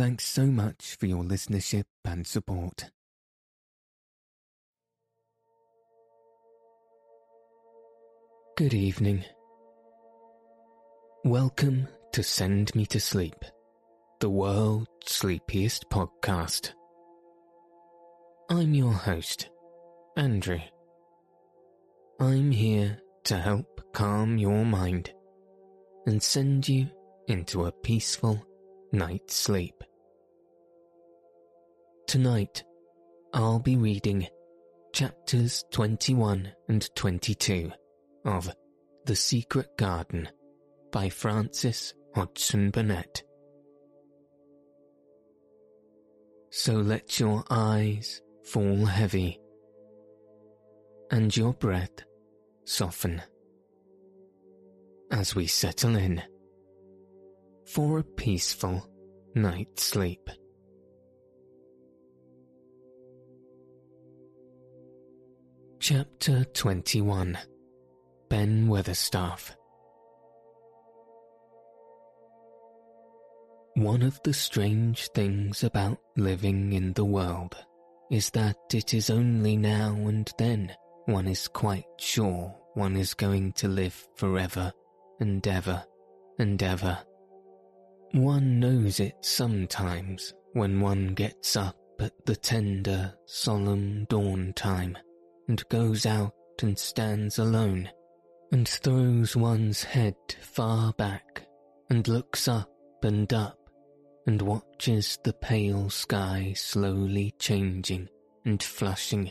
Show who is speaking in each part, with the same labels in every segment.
Speaker 1: Thanks so much for your listenership and support. Good evening. Welcome to Send Me to Sleep, the world's sleepiest podcast. I'm your host, Andrew. I'm here to help calm your mind and send you into a peaceful night's sleep. Tonight, I'll be reading chapters 21 and 22 of The Secret Garden by Frances Hodgson Burnett. So let your eyes fall heavy and your breath soften as we settle in for a peaceful night's sleep. Chapter 21 Ben Weatherstaff One of the strange things about living in the world is that it is only now and then one is quite sure one is going to live forever and ever and ever. One knows it sometimes when one gets up at the tender, solemn dawn time and goes out and stands alone and throws one's head far back and looks up and up and watches the pale sky slowly changing and flushing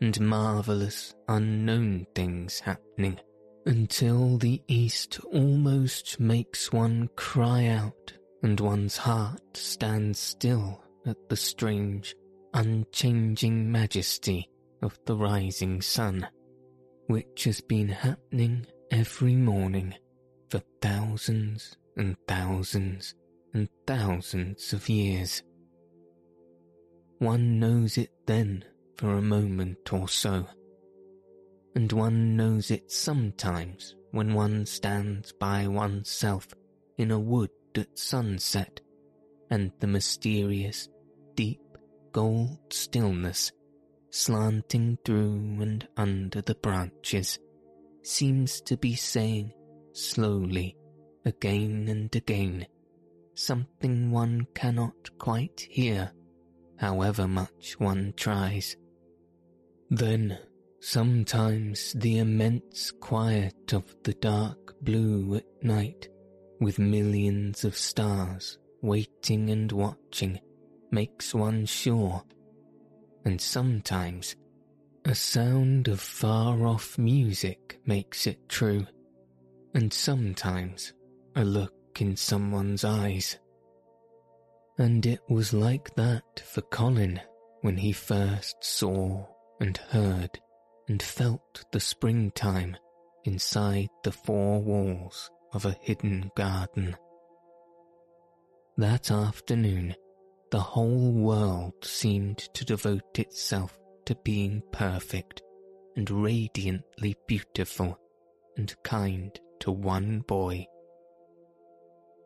Speaker 1: and marvellous unknown things happening until the east almost makes one cry out and one's heart stands still at the strange, unchanging majesty of the rising sun, which has been happening every morning for thousands and thousands and thousands of years. One knows it then for a moment or so, and one knows it sometimes when one stands by oneself in a wood at sunset, and the mysterious, deep gold stillness slanting through and under the branches seems to be saying slowly again and again something one cannot quite hear, however much one tries. Then, sometimes the immense quiet of the dark blue at night, with millions of stars waiting and watching, makes one sure. And sometimes, a sound of far off music makes it true. And sometimes, a look in someone's eyes. And it was like that for Colin when he first saw and heard and felt the springtime inside the four walls of a hidden garden. That afternoon, the whole world seemed to devote itself to being perfect and radiantly beautiful and kind to one boy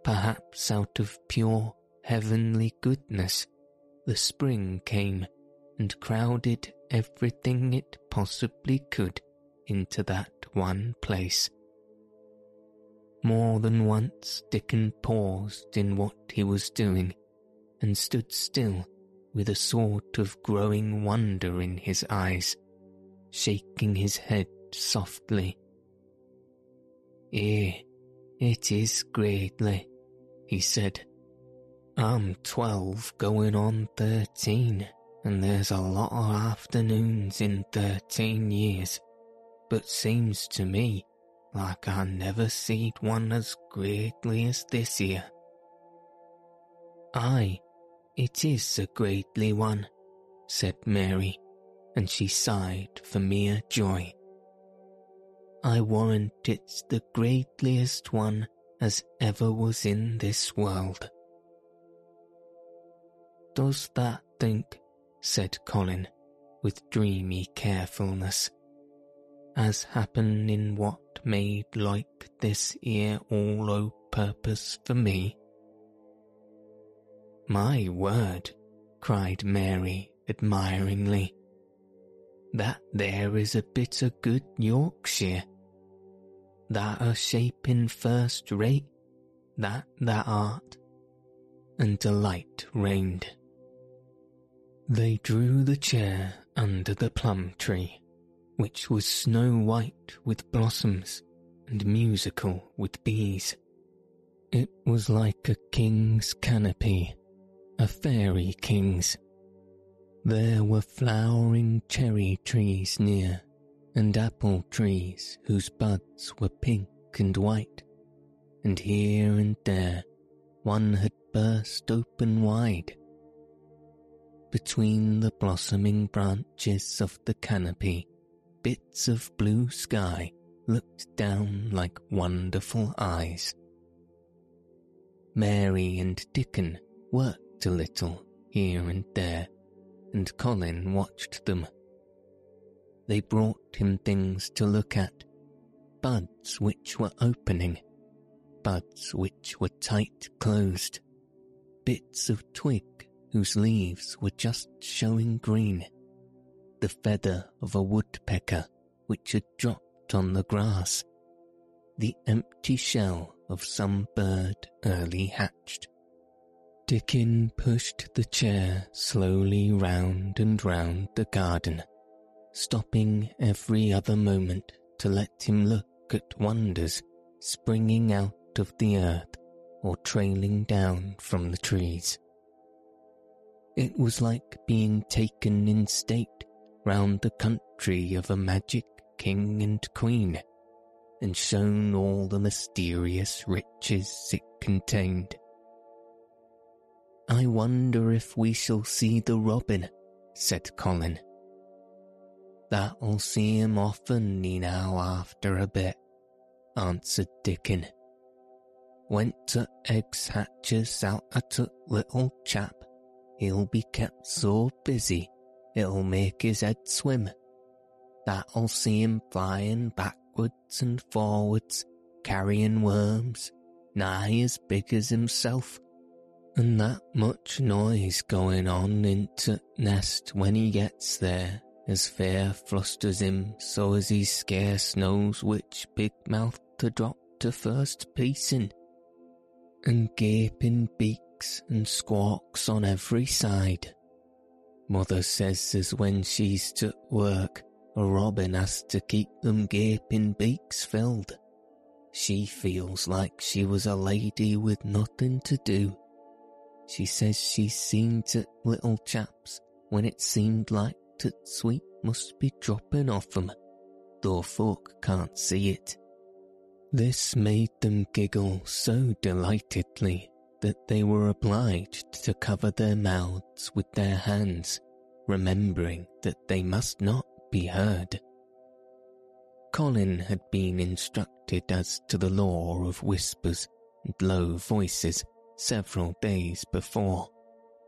Speaker 1: Perhaps out of pure heavenly goodness, the spring came and crowded everything it possibly could into that one place. More than once Dickon paused in what he was doing and stood still with a sort of growing wonder in his eyes, shaking his head softly. Eh, it is greatly, he said. I'm twelve going on thirteen, and there's a lot of afternoons in thirteen years, but seems to me like I never seed one as greatly as this year. Ay, it is a greatly one, said Mary, and she sighed for mere joy. I warrant it's the greatliest one as ever was in this world. Does that think, said Colin, with dreamy carefulness, as happen in what made like this ere all o purpose for me? My word, cried Mary admiringly. That there is a bit of good Yorkshire. That a shaping first rate, that that art. And delight reigned. They drew the chair under the plum tree, which was snow white with blossoms and musical with bees. It was like a king's canopy, fairy king's there were flowering cherry trees near, and apple trees whose buds were pink and white, and here and there one had burst open wide. Between the blossoming branches of the canopy, bits of blue sky looked down like wonderful eyes. Mary and Dickon worked a little here and there and Colin watched them. They brought him things to look at, buds which were opening, buds which were tight closed, bits of twig whose leaves were just showing green, the feather of a woodpecker which had dropped on the grass, the empty shell of some bird early hatched. Dickon pushed the chair slowly round and round the garden, stopping every other moment to let him look at wonders springing out of the earth or trailing down from the trees. It was like being taken in state round the country of a magic king and queen, and shown all the mysterious riches it contained. I wonder if we shall see the robin, said Colin. That'll see him often now after a bit, answered Dickon. Went to eggs hatches out a little chap. He'll be kept so busy, it'll make his head swim. That'll see him flying backwards and forwards, carrying worms, nigh as big as himself and that much noise going on into nest when he gets there, as fear flusters him so as he scarce knows which big mouth to drop to first piece in, and gaping beaks and squawks on every side. Mother says as when she's to work, a robin has to keep them gaping beaks filled. She feels like she was a lady with nothing to do she says she seen to little chaps when it seemed like that sweet must be dropping off 'em, though folk can't see it. This made them giggle so delightedly that they were obliged to cover their mouths with their hands, remembering that they must not be heard. Colin had been instructed as to the law of whispers and low voices several days before.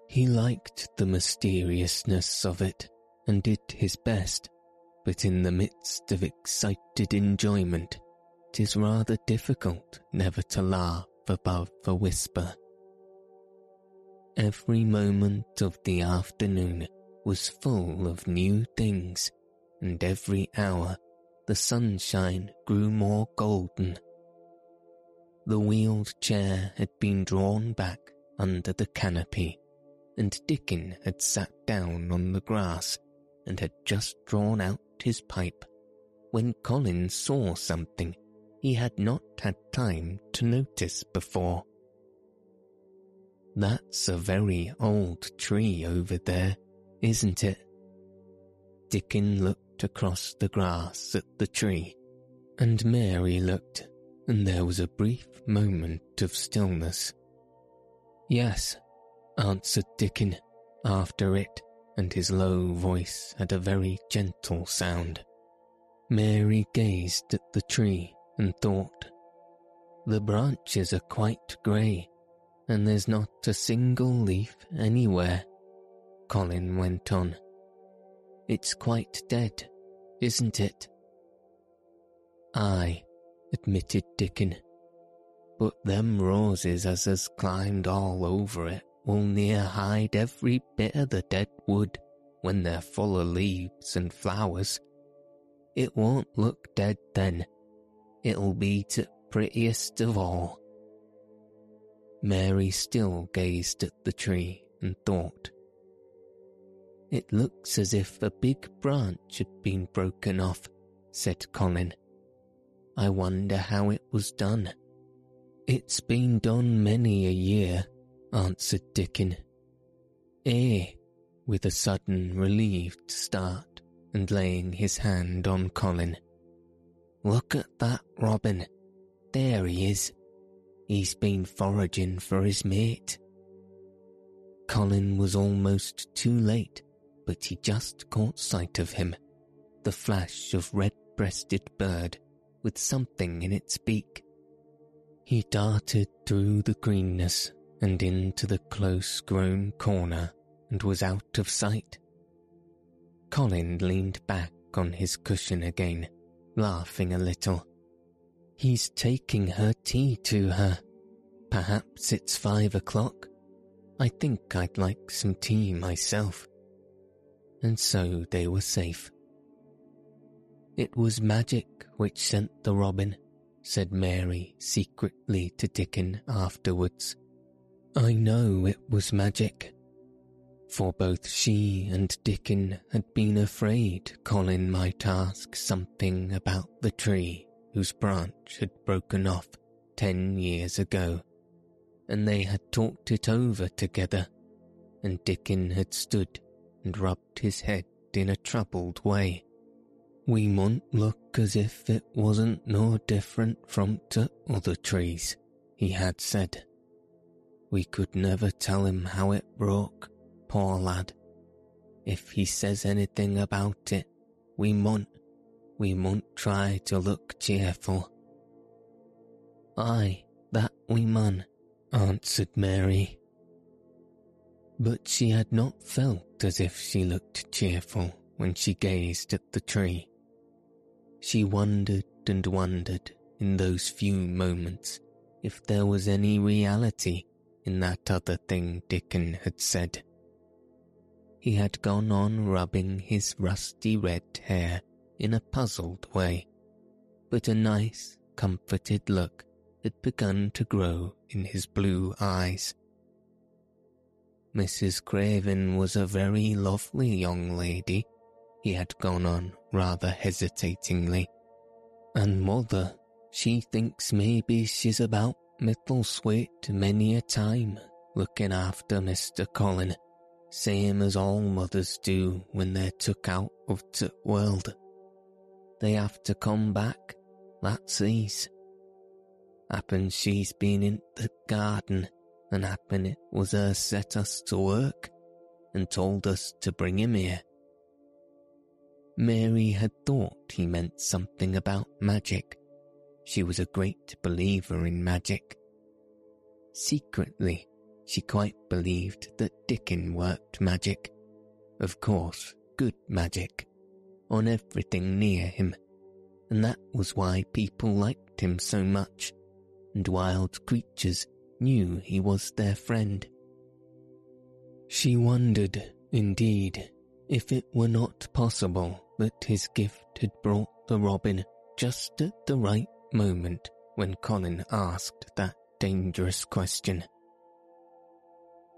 Speaker 1: He liked the mysteriousness of it and did his best, but in the midst of excited enjoyment, tis rather difficult never to laugh above a whisper. Every moment of the afternoon was full of new things, and every hour the sunshine grew more golden the wheeled chair had been drawn back under the canopy, and Dickon had sat down on the grass and had just drawn out his pipe when Colin saw something he had not had time to notice before. That's a very old tree over there, isn't it? Dickon looked across the grass at the tree, and Mary looked and there was a brief moment of stillness. Yes, answered Dickon after it, and his low voice had a very gentle sound. Mary gazed at the tree and thought, The branches are quite grey, and there's not a single leaf anywhere. Colin went on. It's quite dead, isn't it? Aye, admitted Dickon. But them roses as has climbed all over it will near hide every bit of the dead wood when they're full of leaves and flowers. It won't look dead then. It'll be t' prettiest of all. Mary still gazed at the tree and thought. It looks as if a big branch had been broken off, said Colin. I wonder how it was done. It's been done many a year, answered Dickon. Eh, with a sudden relieved start and laying his hand on Colin. Look at that robin. There he is. He's been foraging for his mate. Colin was almost too late, but he just caught sight of him, the flash of red-breasted bird with something in its beak. He darted through the greenness and into the close-grown corner and was out of sight. Colin leaned back on his cushion again, laughing a little. He's taking her tea to her. Perhaps it's five o'clock. I think I'd like some tea myself. And so they were safe. It was magic which sent the robin, said Mary secretly to Dickon afterwards. I know it was magic, for both she and Dickon had been afraid Colin might ask something about the tree whose branch had broken off ten years ago, and they had talked it over together, and Dickon had stood and rubbed his head in a troubled way. We mun look as if it wasn't no different from t' other trees, he had said. We could never tell him how it broke, poor lad. If he says anything about it, we mun, we mun try to look cheerful. Aye, that we mun, answered Mary. But she had not felt as if she looked cheerful when she gazed at the tree. She wondered and wondered in those few moments if there was any reality in that other thing Dickon had said. He had gone on rubbing his rusty red hair in a puzzled way, but a nice, comforted look had begun to grow in his blue eyes. Mrs. Craven was a very lovely young lady, he had gone on rather hesitatingly. And mother, she thinks maybe she's about Misselthwaite many a time, looking after Mr. Colin, same as all mothers do when they're took out of the world. They have to come back, that's ease. Happen she's been in the garden, and happen it was her set us to work, and told us to bring him here. Mary had thought he meant something about magic, she was a great believer in magic. Secretly, she quite believed that Dickon worked magic. Of course, good magic. On everything near him. And that was why people liked him so much, and wild creatures knew he was their friend. She wondered, indeed, if it were not possible that his gift had brought the robin just at the right moment when Colin asked that dangerous question.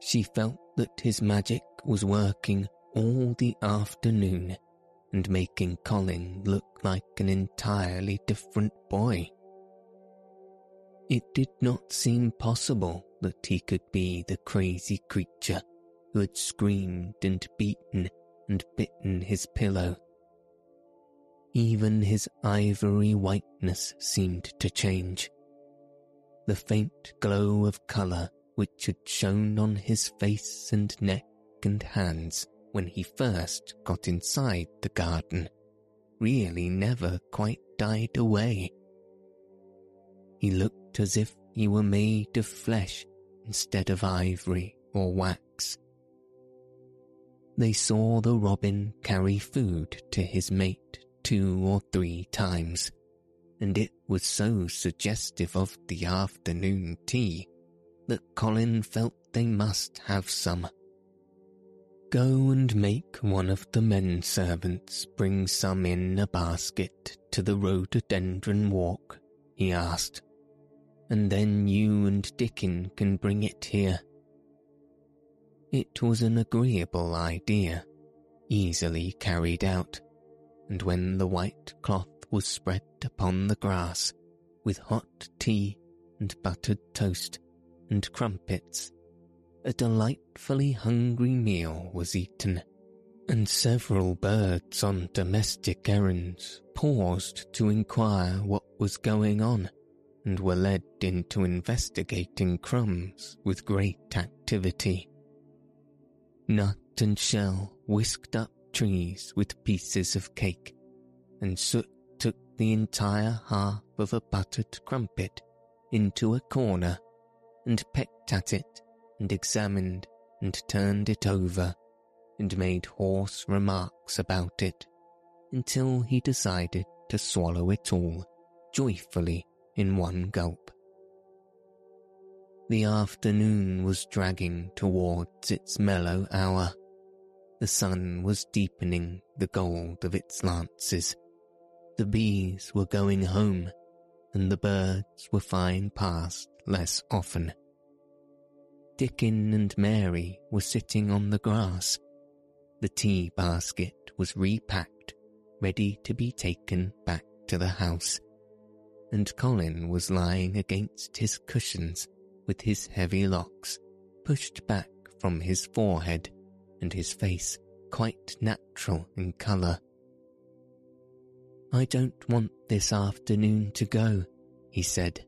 Speaker 1: She felt that his magic was working all the afternoon and making Colin look like an entirely different boy. It did not seem possible that he could be the crazy creature who had screamed and beaten and bitten his pillow even his ivory whiteness seemed to change. The faint glow of colour which had shone on his face and neck and hands when he first got inside the garden really never quite died away. He looked as if he were made of flesh instead of ivory or wax. They saw the robin carry food to his mate two or three times, and it was so suggestive of the afternoon tea that Colin felt they must have some. Go and make one of the men servants bring some in a basket to the rhododendron walk, he asked, and then you and Dickon can bring it here. It was an agreeable idea, easily carried out, and when the white cloth was spread upon the grass, with hot tea and buttered toast and crumpets a delightfully hungry meal was eaten, and several birds on domestic errands paused to inquire what was going on and were led into investigating crumbs with great activity. Nut and shell whisked up trees with pieces of cake, and Soot took the entire half of a buttered crumpet into a corner and pecked at it and examined and turned it over and made hoarse remarks about it until he decided to swallow it all joyfully in one gulp. The afternoon was dragging towards its mellow hour. The sun was deepening the gold of its lances. The bees were going home, and the birds were flying past less often. Dickon and Mary were sitting on the grass. The tea basket was repacked, ready to be taken back to the house, and Colin was lying against his cushions with his heavy locks pushed back from his forehead and his face quite natural in colour. I don't want this afternoon to go, he said,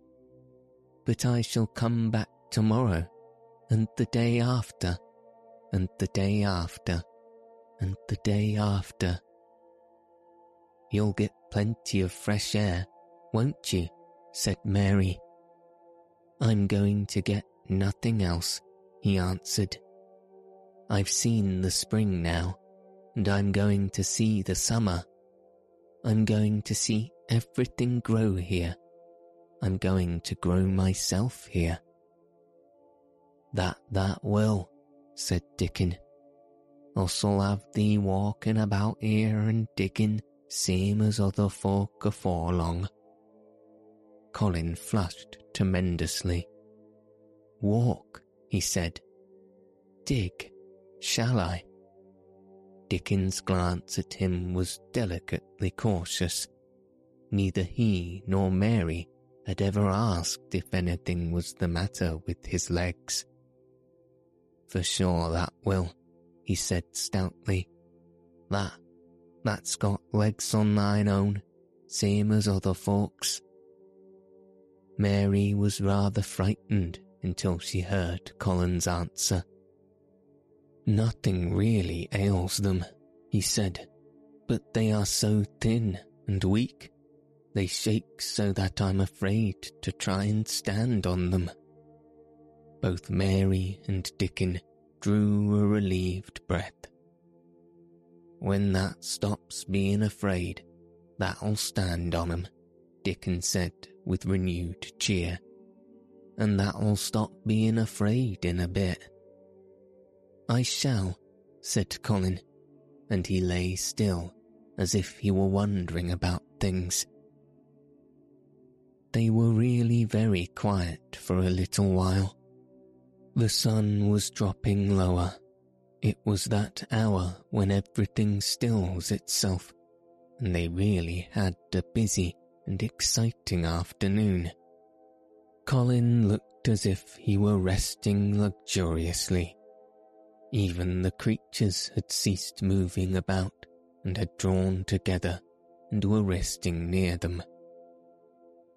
Speaker 1: but I shall come back tomorrow and the day after, and the day after, and the day after. You'll get plenty of fresh air, won't you? said Mary. I'm going to get nothing else, he answered. I've seen the spring now, and I'm going to see the summer. I'm going to see everything grow here. I'm going to grow myself here. That that will, said Dickon. Us'll have thee walking about here and digging same as other folk afore long. Colin flushed tremendously. Walk, he said. Dig, shall I? Dickon's glance at him was delicately cautious. Neither he nor Mary had ever asked if anything was the matter with his legs. For sure that will, he said stoutly. That, that's got legs on thine own, same as other folks. Mary was rather frightened until she heard Colin's answer. Nothing really ails them, he said, but they are so thin and weak. They shake so that I'm afraid to try and stand on them. Both Mary and Dickon drew a relieved breath. When that stops being afraid, that'll stand on 'em, Dickon said with renewed cheer. And that'll stop being afraid in a bit. I shall, said Colin, and he lay still as if he were wondering about things. They were really very quiet for a little while. The sun was dropping lower. It was that hour when everything stills itself, and they really had a busy and exciting afternoon. Colin looked as if he were resting luxuriously. Even the creatures had ceased moving about and had drawn together and were resting near them.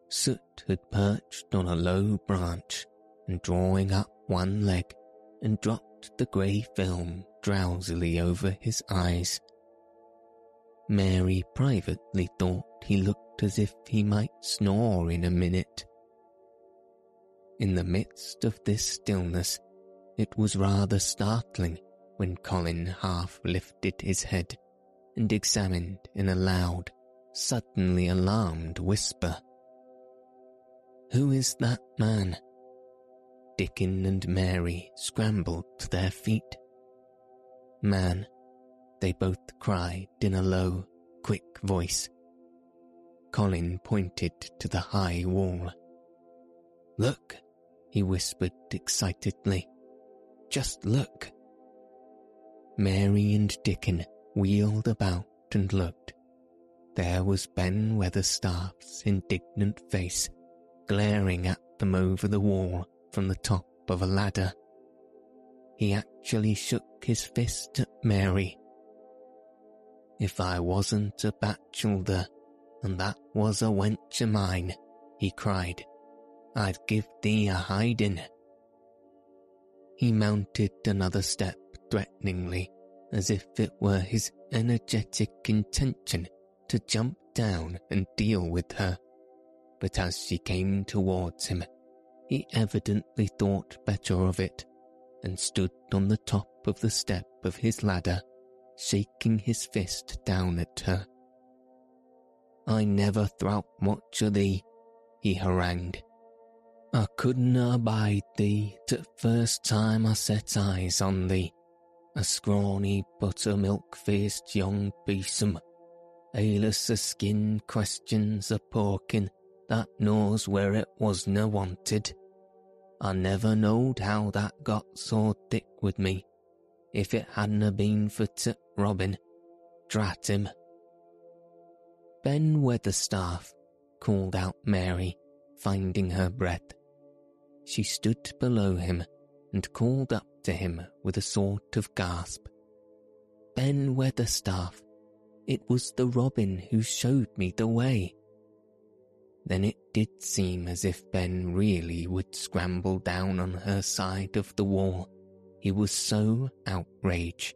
Speaker 1: Soot had perched on a low branch and drawing up one leg and dropped the grey film drowsily over his eyes. Mary privately thought he looked as if he might snore in a minute. In the midst of this stillness, it was rather startling when Colin half lifted his head and examined in a loud, suddenly alarmed whisper. Who is that man? Dickon and Mary scrambled to their feet. Man, they both cried in a low, quick voice. Colin pointed to the high wall. Look, he whispered excitedly. Just look. Mary and Dickon wheeled about and looked. There was Ben Weatherstaff's indignant face glaring at them over the wall from the top of a ladder. He actually shook his fist at Mary. If I wasn't a bachelor, and that was a wench o' mine, he cried, I'd give thee a hiding. He mounted another step threateningly, as if it were his energetic intention to jump down and deal with her. But as she came towards him, he evidently thought better of it and stood on the top of the step of his ladder, shaking his fist down at her. I never throut much o' thee, he harangued. I couldna abide thee t' first time I set eyes on thee, a scrawny buttermilk-faced young besom, ailess o' skin questions a porkin that knows where it wasna wanted. I never knowed how that got so thick with me. If it hadna been for t Robin, drat him. Ben Weatherstaff, called out Mary, finding her breath. She stood below him and called up to him with a sort of gasp. Ben Weatherstaff, it was the Robin who showed me the way. Then it did seem as if Ben really would scramble down on her side of the wall. He was so outraged.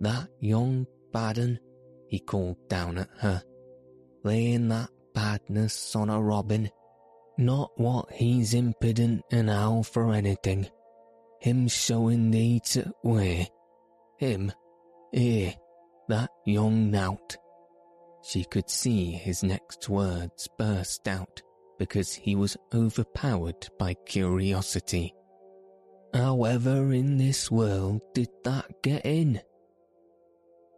Speaker 1: That young badden, he called down at her, laying that badness on a robin. Not what he's impudent and owl for anything. Him showing thee to way. Him, Eh, that young knout. She could see his next words burst out because he was overpowered by curiosity. However in this world did that get in?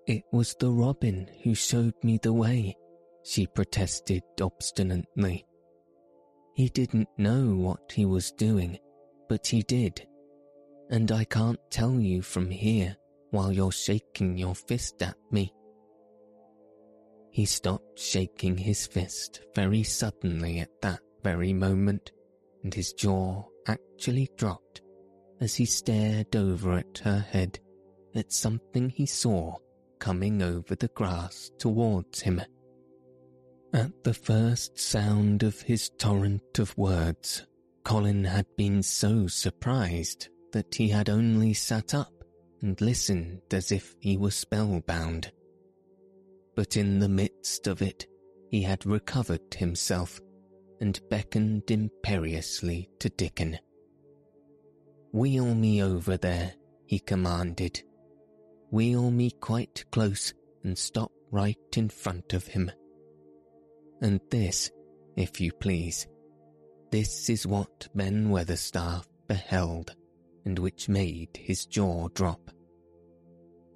Speaker 1: It was the robin who showed me the way, she protested obstinately. He didn't know what he was doing, but he did. And I can't tell you from here while you're shaking your fist at me. He stopped shaking his fist very suddenly at that very moment, and his jaw actually dropped as he stared over at her head at something he saw coming over the grass towards him. At the first sound of his torrent of words, Colin had been so surprised that he had only sat up and listened as if he were spellbound but in the midst of it he had recovered himself and beckoned imperiously to Dickon. Wheel me over there, he commanded. Wheel me quite close and stop right in front of him. And this, if you please, this is what Ben Weatherstaff beheld, and which made his jaw drop.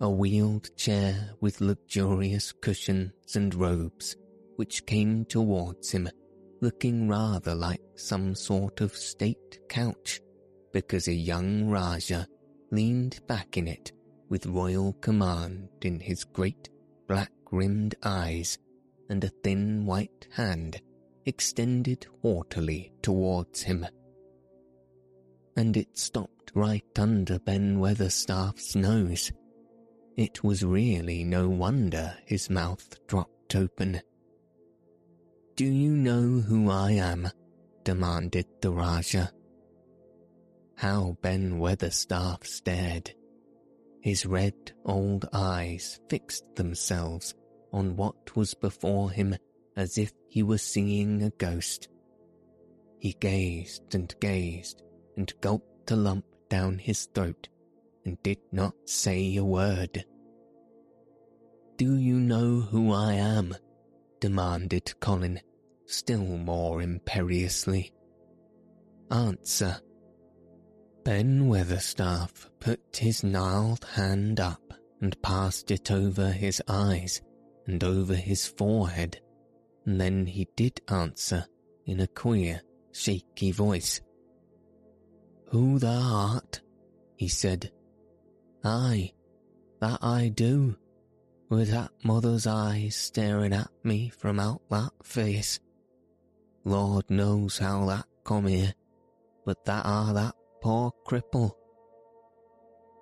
Speaker 1: A wheeled chair with luxurious cushions and robes, which came towards him, looking rather like some sort of state couch, because a young Rajah leaned back in it with royal command in his great black-rimmed eyes and a thin white hand extended haughtily towards him. And it stopped right under Ben Weatherstaff's nose, it was really no wonder his mouth dropped open. Do you know who I am? demanded the Rajah. How Ben Weatherstaff stared. His red old eyes fixed themselves on what was before him as if he were seeing a ghost. He gazed and gazed and gulped a lump down his throat and did not say a word. Do you know who I am? demanded Colin, still more imperiously. Answer. Ben Weatherstaff put his gnarled hand up and passed it over his eyes and over his forehead, and then he did answer in a queer, shaky voice. Who thou art? he said. Aye, that I do, with that mother's eyes staring at me from out that face. Lord knows how that come here, but that are that poor cripple.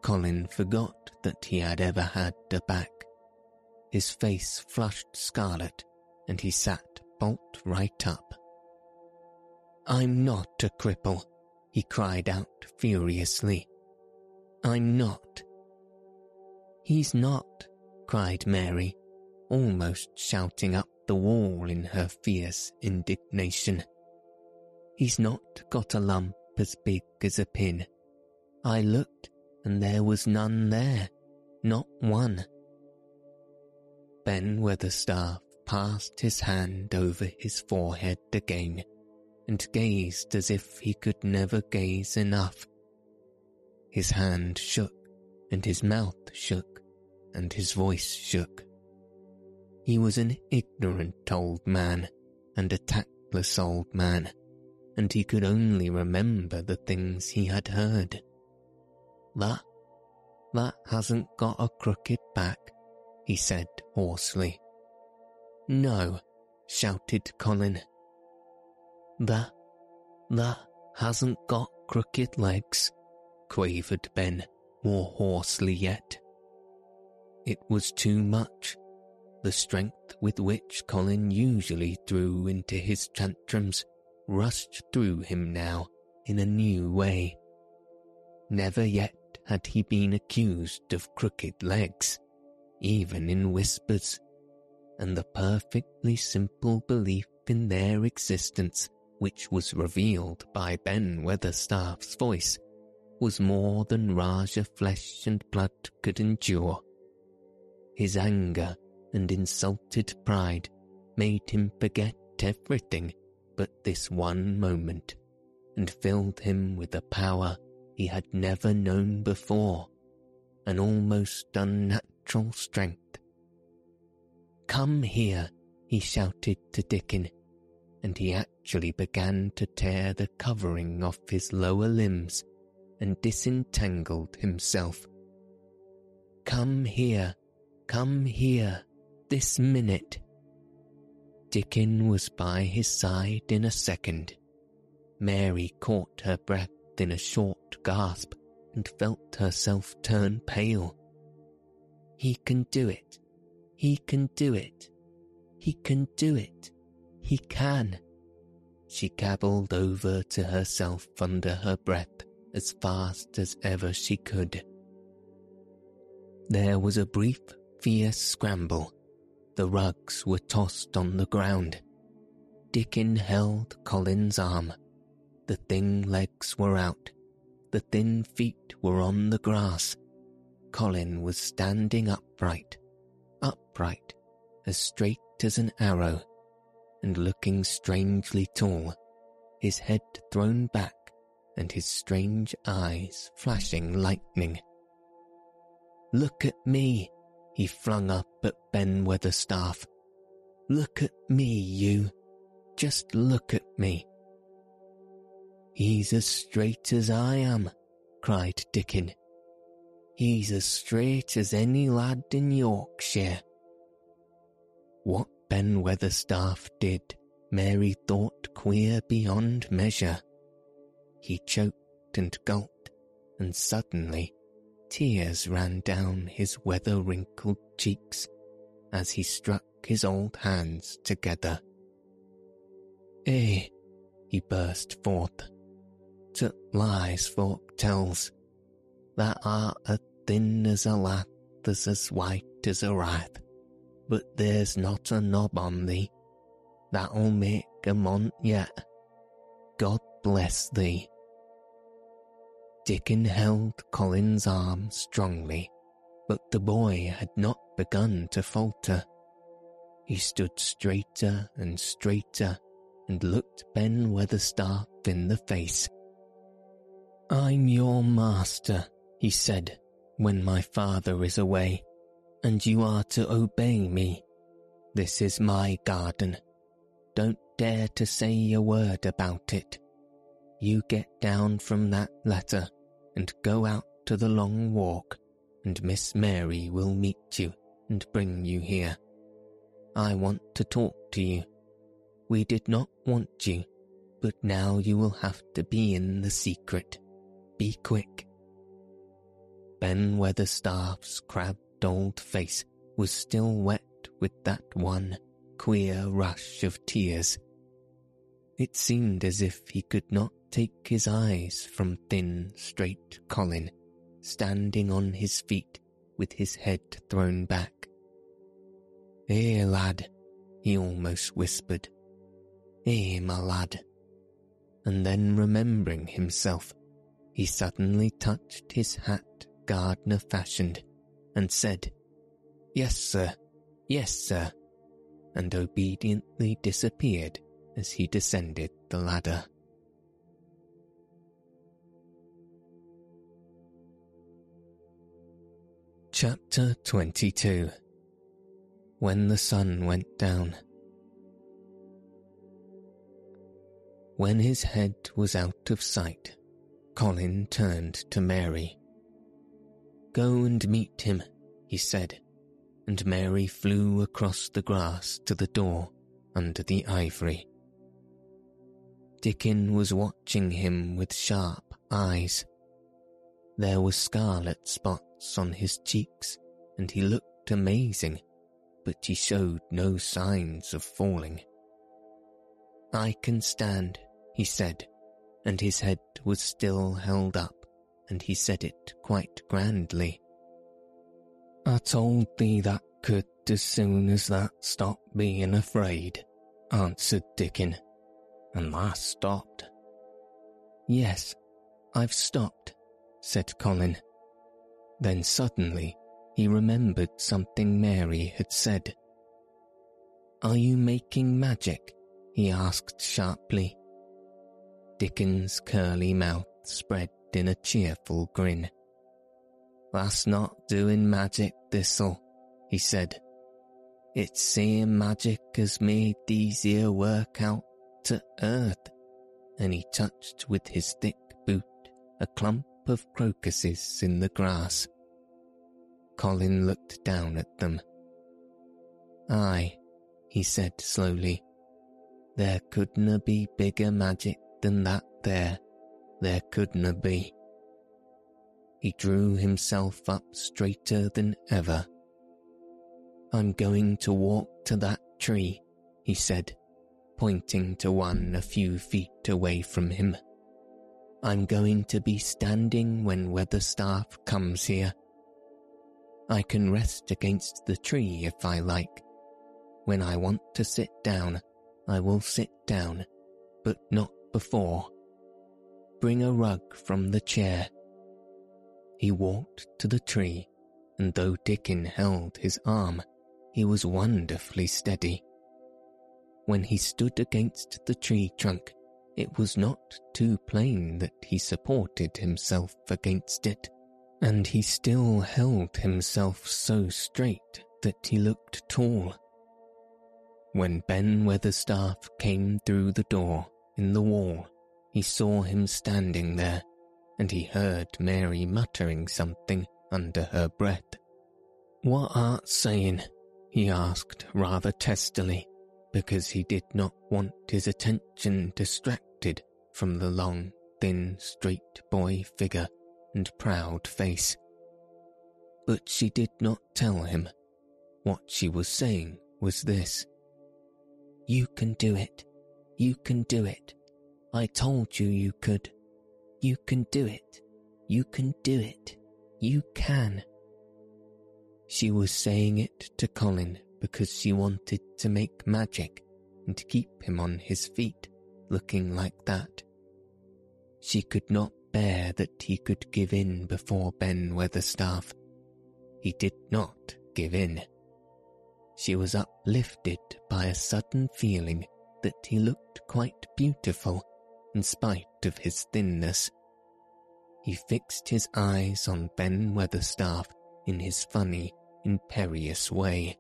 Speaker 1: Colin forgot that he had ever had a back. His face flushed scarlet, and he sat bolt right up. I'm not a cripple, he cried out furiously. I'm not. He's not, cried Mary, almost shouting up the wall in her fierce indignation. He's not got a lump as big as a pin. I looked, and there was none there, not one. Ben Weatherstaff passed his hand over his forehead again and gazed as if he could never gaze enough. His hand shook, and his mouth shook, and his voice shook. He was an ignorant old man and a tactless old man, and he could only remember the things he had heard. That, that hasn't got a crooked back, he said hoarsely. No, shouted Colin. That, that hasn't got crooked legs, quavered Ben, more hoarsely yet. It was too much. The strength with which Colin usually threw into his tantrums rushed through him now in a new way. Never yet had he been accused of crooked legs, even in whispers, and the perfectly simple belief in their existence which was revealed by Ben Weatherstaff's voice was more than Rajah flesh and blood could endure. His anger and insulted pride made him forget everything but this one moment and filled him with a power he had never known before, an almost unnatural strength. Come here, he shouted to Dickon, and he actually began to tear the covering off his lower limbs and disentangled himself. Come here, come here, this minute. Dickon was by his side in a second. Mary caught her breath in a short gasp and felt herself turn pale. He can do it. He can do it. He can do it. He can. She gabbled over to herself under her breath as fast as ever she could. There was a brief, fierce scramble the rugs were tossed on the ground. Dickon held Colin's arm. The thin legs were out. The thin feet were on the grass. Colin was standing upright, upright, as straight as an arrow, and looking strangely tall, his head thrown back and his strange eyes flashing lightning. Look at me, he flung up at Ben Weatherstaff. Look at me, you. Just look at me. He's as straight as I am, cried Dickon. He's as straight as any lad in Yorkshire. What Ben Weatherstaff did, Mary thought queer beyond measure. He choked and gulped, and suddenly Tears ran down his weather wrinkled cheeks as he struck his old hands together. Eh, he burst forth. at lies folk tells, that art as thin as a lath as as white as a wrath, but there's not a knob on thee that'll make a mont yet. God bless thee. Dickon held Colin's arm strongly, but the boy had not begun to falter. He stood straighter and straighter and looked Ben Weatherstaff in the face. I'm your master, he said, when my father is away, and you are to obey me. This is my garden. Don't dare to say a word about it. You get down from that ladder and go out to the long walk, and Miss Mary will meet you and bring you here. I want to talk to you. We did not want you, but now you will have to be in the secret. Be quick. Ben Weatherstaff's crabbed old face was still wet with that one queer rush of tears. It seemed as if he could not take his eyes from thin, straight Colin, standing on his feet with his head thrown back. Here, lad, he almost whispered. Here, my lad. And then remembering himself, he suddenly touched his hat gardener fashioned and said, Yes, sir, yes, sir, and obediently disappeared as he descended the ladder. Chapter 22 When the Sun Went Down When his head was out of sight, Colin turned to Mary. Go and meet him, he said, and Mary flew across the grass to the door under the ivory. Dickon was watching him with sharp eyes. There were scarlet spots on his cheeks, and he looked amazing, but he showed no signs of falling. I can stand, he said, and his head was still held up, and he said it quite grandly. I told thee that could as soon as that stop being afraid, answered Dickon, and that stopped. Yes, I've stopped, said Colin. Then suddenly he remembered something Mary had said. Are you making magic? he asked sharply. Dickon's curly mouth spread in a cheerful grin. That's not doing magic, Thistle, he said. It's seeing magic has made these here work out to earth. And he touched with his thick boot a clump of crocuses in the grass. Colin looked down at them. Aye, he said slowly. There couldna be bigger magic than that there. There couldna be. He drew himself up straighter than ever. I'm going to walk to that tree, he said, pointing to one a few feet away from him. I'm going to be standing when Weatherstaff comes here. I can rest against the tree if I like. When I want to sit down, I will sit down, but not before. Bring a rug from the chair he walked to the tree, and though Dickon held his arm, he was wonderfully steady. When he stood against the tree trunk, it was not too plain that he supported himself against it, and he still held himself so straight that he looked tall. When Ben Weatherstaff came through the door in the wall, he saw him standing there and he heard Mary muttering something under her breath. What art saying? he asked rather testily, because he did not want his attention distracted from the long, thin, straight boy figure and proud face. But she did not tell him. What she was saying was this. You can do it. You can do it. I told you you could. You can do it. You can do it. You can. She was saying it to Colin because she wanted to make magic and keep him on his feet, looking like that. She could not bear that he could give in before Ben Weatherstaff. He did not give in. She was uplifted by a sudden feeling that he looked quite beautiful in spite of his thinness. He fixed his eyes on Ben Weatherstaff in his funny, imperious way.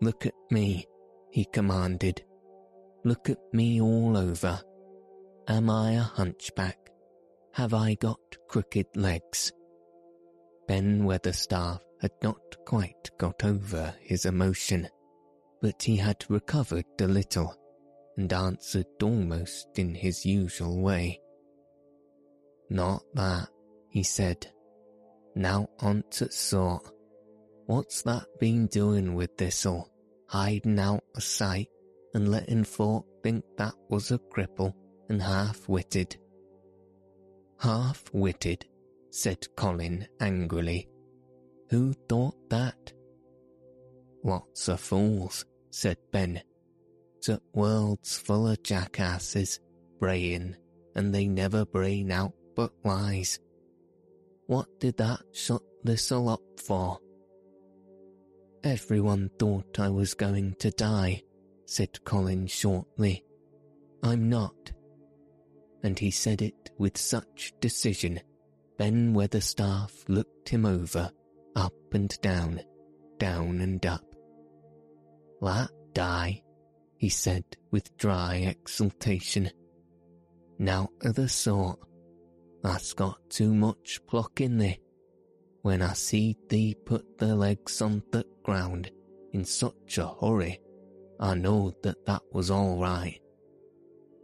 Speaker 1: Look at me, he commanded. Look at me all over. Am I a hunchback? Have I got crooked legs? Ben Weatherstaff had not quite got over his emotion, but he had recovered a little and answered almost in his usual way. Not that, he said. Now on't sort. What's that been doing with this'll, hiding out of sight and letting folk think that was a cripple and half-witted? Half-witted, said Colin angrily. Who thought that? Lots of fools, said Ben. The world's full of jackasses, braying, and they never brain out but lies. What did that shut this all up for? Everyone thought I was going to die, said Colin shortly. I'm not. And he said it with such decision, Ben Weatherstaff looked him over, up and down, down and up. That die, he said with dry exultation. Now other sort, that's got too much pluck in thee. When I see thee put the legs on the ground in such a hurry, I know that that was all right.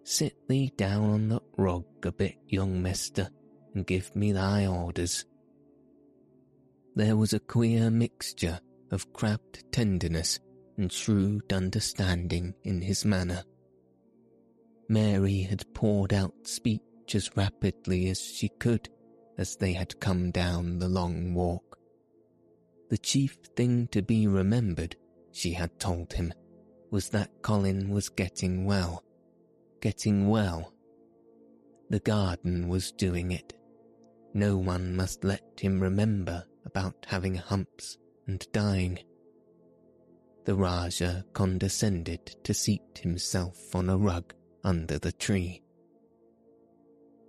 Speaker 1: Sit thee down on the rug a bit, young mister, and give me thy orders. There was a queer mixture of crabbed tenderness and shrewd understanding in his manner. Mary had poured out speech as rapidly as she could as they had come down the long walk. The chief thing to be remembered, she had told him, was that Colin was getting well. Getting well. The garden was doing it. No one must let him remember about having humps and dying the Rajah condescended to seat himself on a rug under the tree.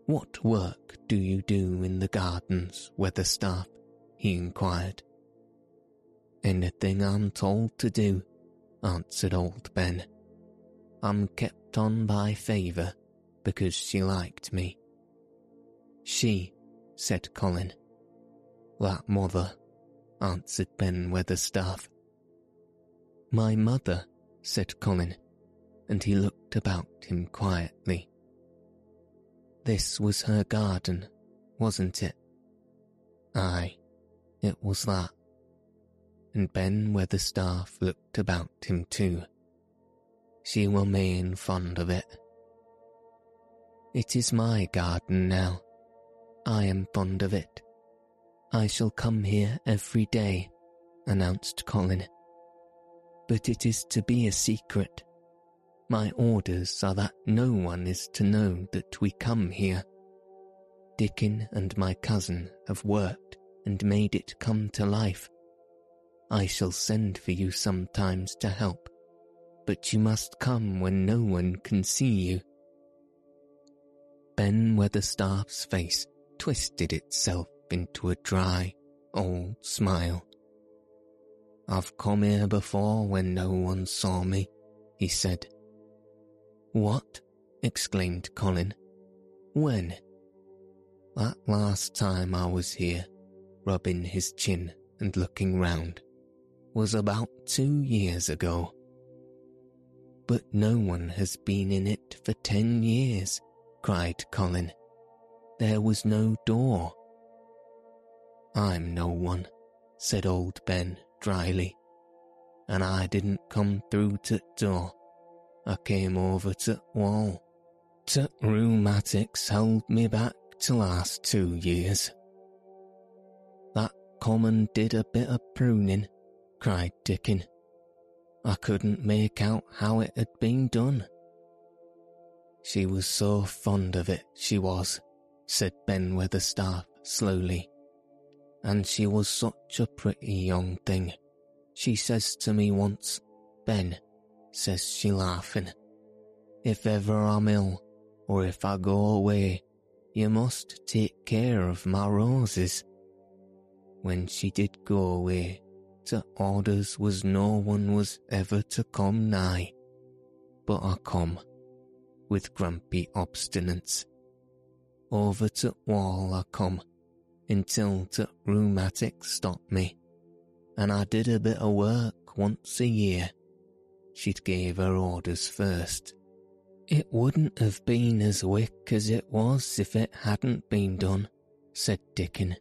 Speaker 1: What work do you do in the gardens, Weatherstaff? he inquired. Anything I'm told to do, answered old Ben. I'm kept on by favour because she liked me. She, said Colin. That mother, answered Ben Weatherstaff. My mother, said Colin, and he looked about him quietly. This was her garden, wasn't it? Aye, it was that. And Ben Weatherstaff looked about him too. She were main fond of it. It is my garden now. I am fond of it. I shall come here every day, announced Colin but it is to be a secret. My orders are that no one is to know that we come here. Dickon and my cousin have worked and made it come to life. I shall send for you sometimes to help, but you must come when no one can see you. Ben Weatherstaff's face twisted itself into a dry, old smile. I've come here before when no one saw me, he said. What? exclaimed Colin. When? That last time I was here, rubbing his chin and looking round, was about two years ago. But no one has been in it for ten years, cried Colin. There was no door. I'm no one, said old Ben dryly, and I didn't come through to door. I came over to wall. t rheumatics held me back to last two years. That common did a bit of pruning, cried Dickon. I couldn't make out how it had been done. She was so fond of it, she was, said Ben Weatherstaff slowly. And she was such a pretty young thing. She says to me once, Ben, says she laughing, if ever I'm ill, or if I go away, you must take care of my roses. When she did go away, to orders was no one was ever to come nigh. But I come, with grumpy obstinance. Over to wall I come, until to rheumatic stopped me, and I did a bit of work once a year. She'd gave her orders first. It wouldn't have been as wick as it was if it hadn't been done, said Dickon.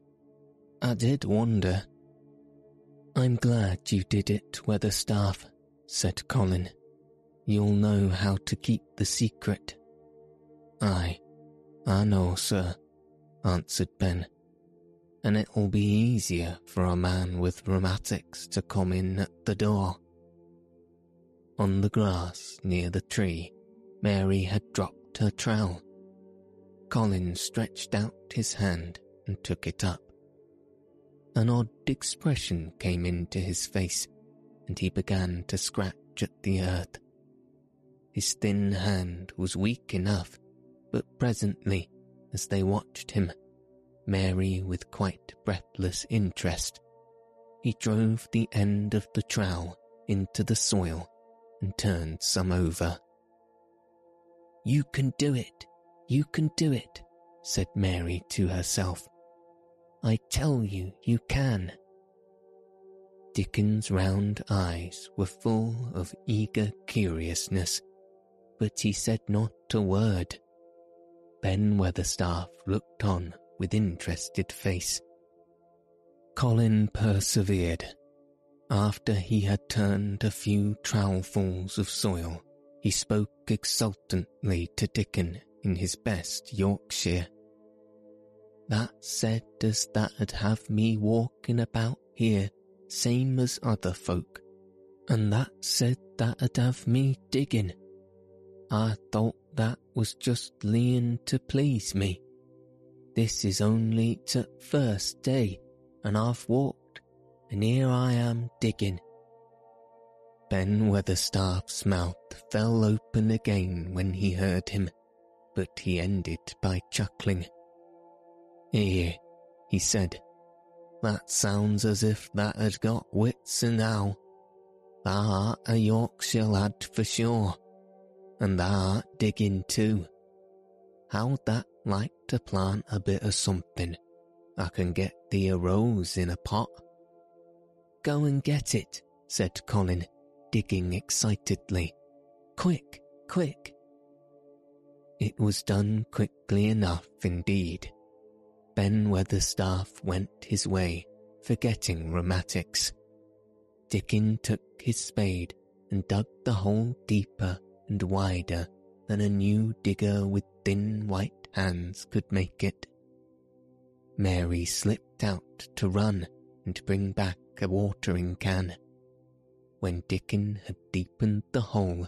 Speaker 1: I did wonder. I'm glad you did it, Weatherstaff, said Colin. You'll know how to keep the secret. Aye, I know, sir, answered Ben. And it'll be easier for a man with rheumatics to come in at the door. On the grass near the tree, Mary had dropped her trowel. Colin stretched out his hand and took it up. An odd expression came into his face, and he began to scratch at the earth. His thin hand was weak enough, but presently, as they watched him, Mary with quite breathless interest, he drove the end of the trowel into the soil and turned some over. You can do it, you can do it, said Mary to herself. I tell you, you can. Dickon's round eyes were full of eager curiousness, but he said not a word. Ben Weatherstaff looked on with interested face. Colin persevered. After he had turned a few trowelfuls of soil, he spoke exultantly to Dickon in his best Yorkshire. That said as that'd have me walking about here same as other folk, and that said that'd have me digging. I thought that was just leeing to please me. This is only t' first day, and I've walked, and here I am digging. Ben Weatherstaff's mouth fell open again when he heard him, but he ended by chuckling. Here, he said, that sounds as if that had got wits enow. Thou art a Yorkshire lad for sure, and thou art digging too. How'd that like to plant a bit of something? I can get thee a rose in a pot. Go and get it, said Colin, digging excitedly. Quick, quick. It was done quickly enough indeed. Ben Weatherstaff went his way, forgetting rheumatics. Dickon took his spade and dug the hole deeper and wider than a new digger with thin white hands could make it. Mary slipped out to run and bring back a watering can. When Dickon had deepened the hole,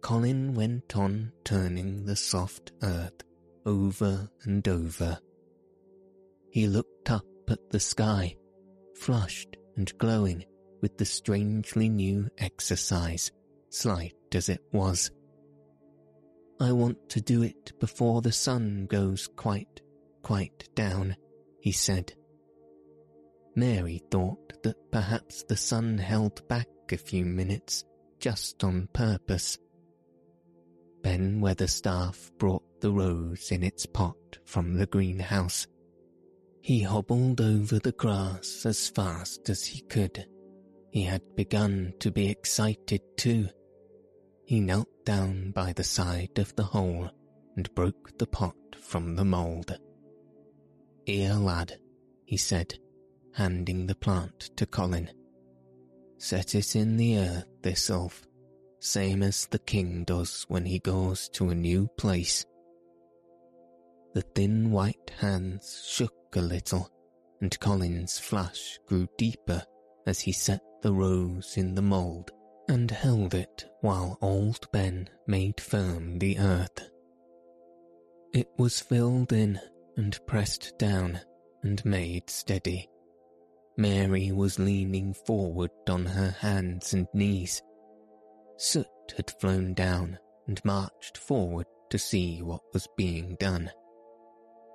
Speaker 1: Colin went on turning the soft earth over and over he looked up at the sky, flushed and glowing with the strangely new exercise, slight as it was. I want to do it before the sun goes quite, quite down, he said. Mary thought that perhaps the sun held back a few minutes just on purpose. Ben Weatherstaff brought the rose in its pot from the greenhouse he hobbled over the grass as fast as he could. He had begun to be excited too. He knelt down by the side of the hole and broke the pot from the mould. Here, lad, he said, handing the plant to Colin. Set it in the earth, this elf, same as the king does when he goes to a new place. The thin white hands shook a little, and Colin's flush grew deeper as he set the rose in the mould and held it while old Ben made firm the earth. It was filled in and pressed down and made steady. Mary was leaning forward on her hands and knees. Soot had flown down and marched forward to see what was being done.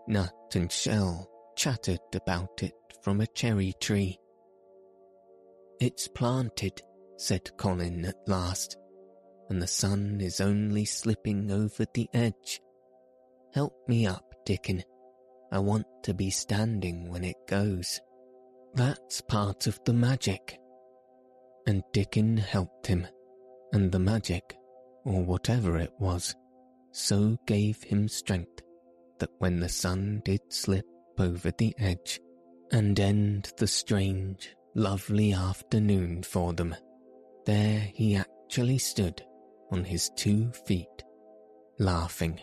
Speaker 1: Nut and Shell chattered about it from a cherry tree. It's planted, said Colin at last, and the sun is only slipping over the edge. Help me up, Dickon. I want to be standing when it goes. That's part of the magic. And Dickon helped him, and the magic, or whatever it was, so gave him strength that when the sun did slip over the edge and end the strange, lovely afternoon for them, there he actually stood on his two feet, laughing.